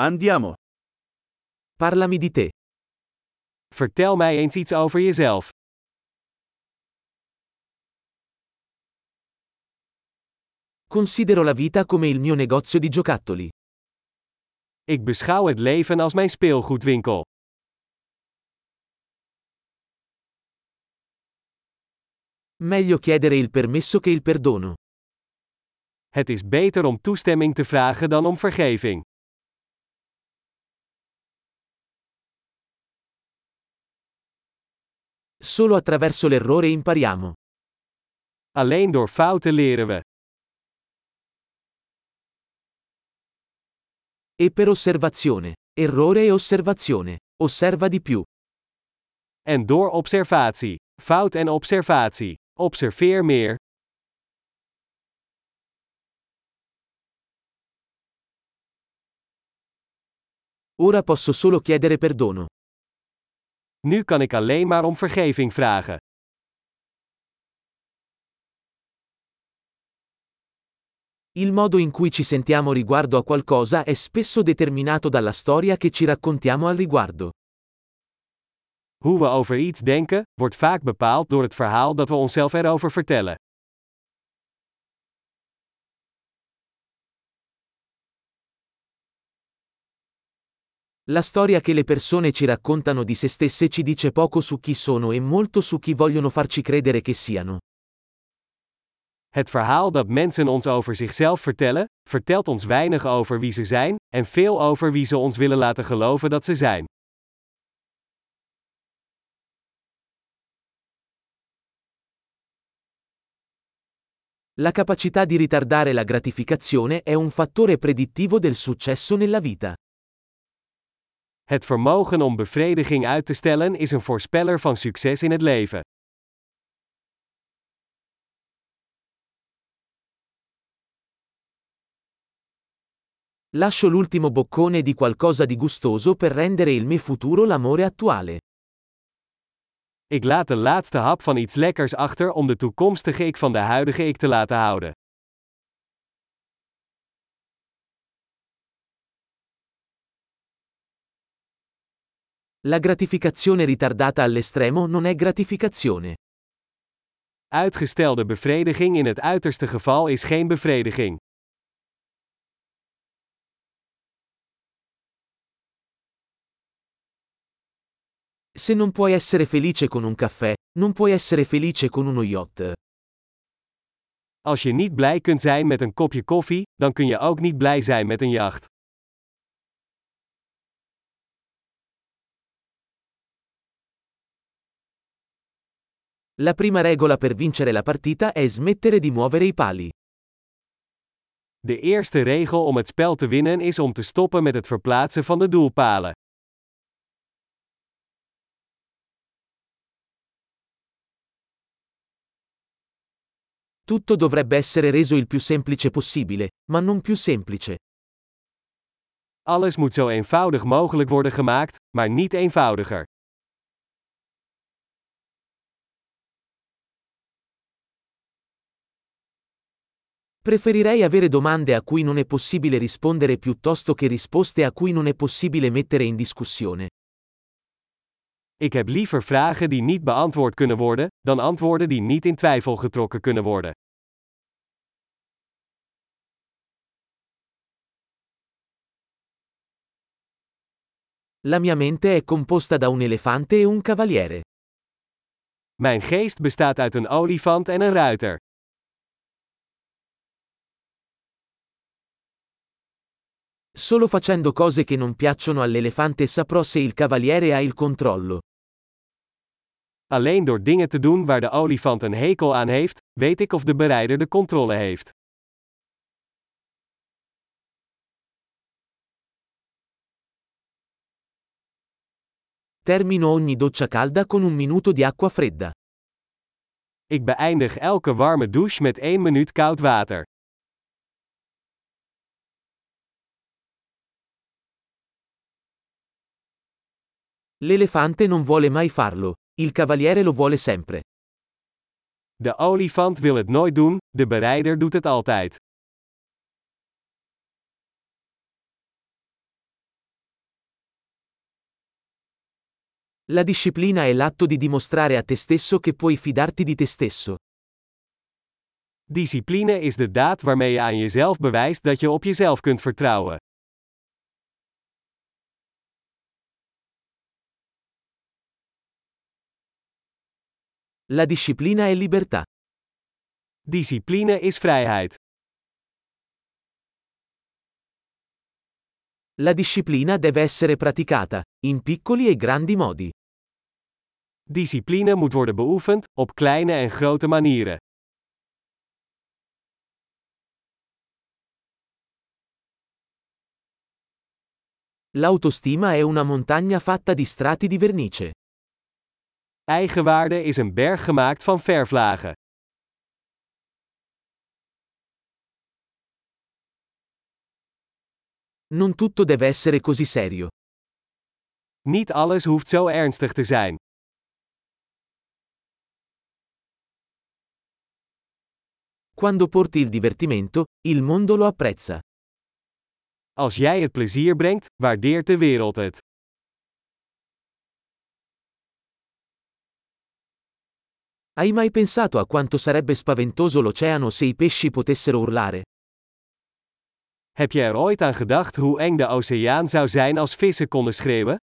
Andiamo. Parlami di te. Vertel mij eens iets over jezelf. Considero la vita come il mio negozio di giocattoli. Ik beschouw het leven als mijn speelgoedwinkel. Meglio chiedere il permesso che il perdono. Het is beter om toestemming te vragen dan om vergeving. Solo attraverso l'errore impariamo. Alleen door fouten leren we. E per osservazione. Errore e osservazione. Osserva di più. En door observatie. Fout en observatie. Observeer meer. Ora posso solo chiedere perdono. Nu kan ik alleen maar om vergeving vragen. Il modo in cui ci sentiamo riguardo a qualcosa è spesso determinato dalla storia che ci raccontiamo al riguardo. Hoe we over iets denken, wordt vaak bepaald door het verhaal dat we onszelf erover vertellen. La storia che le persone ci raccontano di se stesse ci dice poco su chi sono e molto su chi vogliono farci credere che siano. Het verhaal dat mensen ons over zichzelf vertellen, vertelt ons weinig over wie ze zijn, en veel over wie ze ons willen laten geloven dat ze zijn. La capacità di ritardare la gratificazione è un fattore predittivo del successo nella vita. Het vermogen om bevrediging uit te stellen is een voorspeller van succes in het leven. Lascio l'ultimo boccone di qualcosa di gustoso per rendere il mio futuro l'amore attuale. Ik laat de laatste hap van iets lekkers achter om de toekomstige ik van de huidige ik te laten houden. La gratificazione ritardata all'estremo non è gratificazione. Uitgestelde bevrediging in het uiterste geval is geen bevrediging. Se non puoi essere felice con un caffè, non puoi essere felice con uno yacht. Als je niet blij kunt zijn met een kopje koffie, dan kun je ook niet blij zijn met een jacht. La prima regola per vincere la partita è smettere di muovere i pali. De eerste regel om het spel te winnen is om te stoppen met het verplaatsen van de doelpalen. Tutto dovrebbe essere reso il più semplice possibile, ma non più semplice. Alles moet zo eenvoudig mogelijk worden gemaakt, maar niet eenvoudiger. Preferirei avere domande a cui non è possibile rispondere piuttosto che risposte a cui non è possibile mettere in discussione. Ik heb liever vragen die niet beantwoord kunnen worden, dan antwoorden die niet in twijfel getrokken kunnen worden. La mia mente è composta da un elefante e un cavaliere. Mijn geest bestaat uit een olifant en een ruiter. Solo facendo cose che non piacciono all'elefante saprò se il cavaliere ha il controllo. Alleen door dingen te doen waar de olifant een hekel aan heeft, weet ik of de berijder de controle heeft. Termino ogni doccia calda con un minuto di acqua fredda. Ik beëindig elke warme douche met 1 minuut koud water. L'elefante non vuole mai farlo, il cavaliere lo vuole sempre. De olifant wil het nooit doen, de berijder doet het altijd. La disciplina è l'atto di dimostrare a te stesso che puoi fidarti di te stesso. Discipline is de daad waarmee je aan jezelf bewijst dat je op jezelf kunt vertrouwen. La disciplina è libertà. Discipline is vrijheid. La disciplina deve essere praticata, in piccoli e grandi modi. Discipline moet worden beoefend, op kleine en grote manieren. L'autostima è una montagna fatta di strati di vernice. Eigenwaarde is een berg gemaakt van verflagen. Non tutto deve essere così serio. Niet alles hoeft zo ernstig te zijn. Quando porti il divertimento, il mondo lo apprezza. Als jij het plezier brengt, waardeert de wereld het. Hai mai pensato a quanto sarebbe spaventoso l'oceano se i pesci potessero urlare? Heb je er ooit aan gedacht hoe eng de oceaan zou zijn als vissen konden schreeuwen?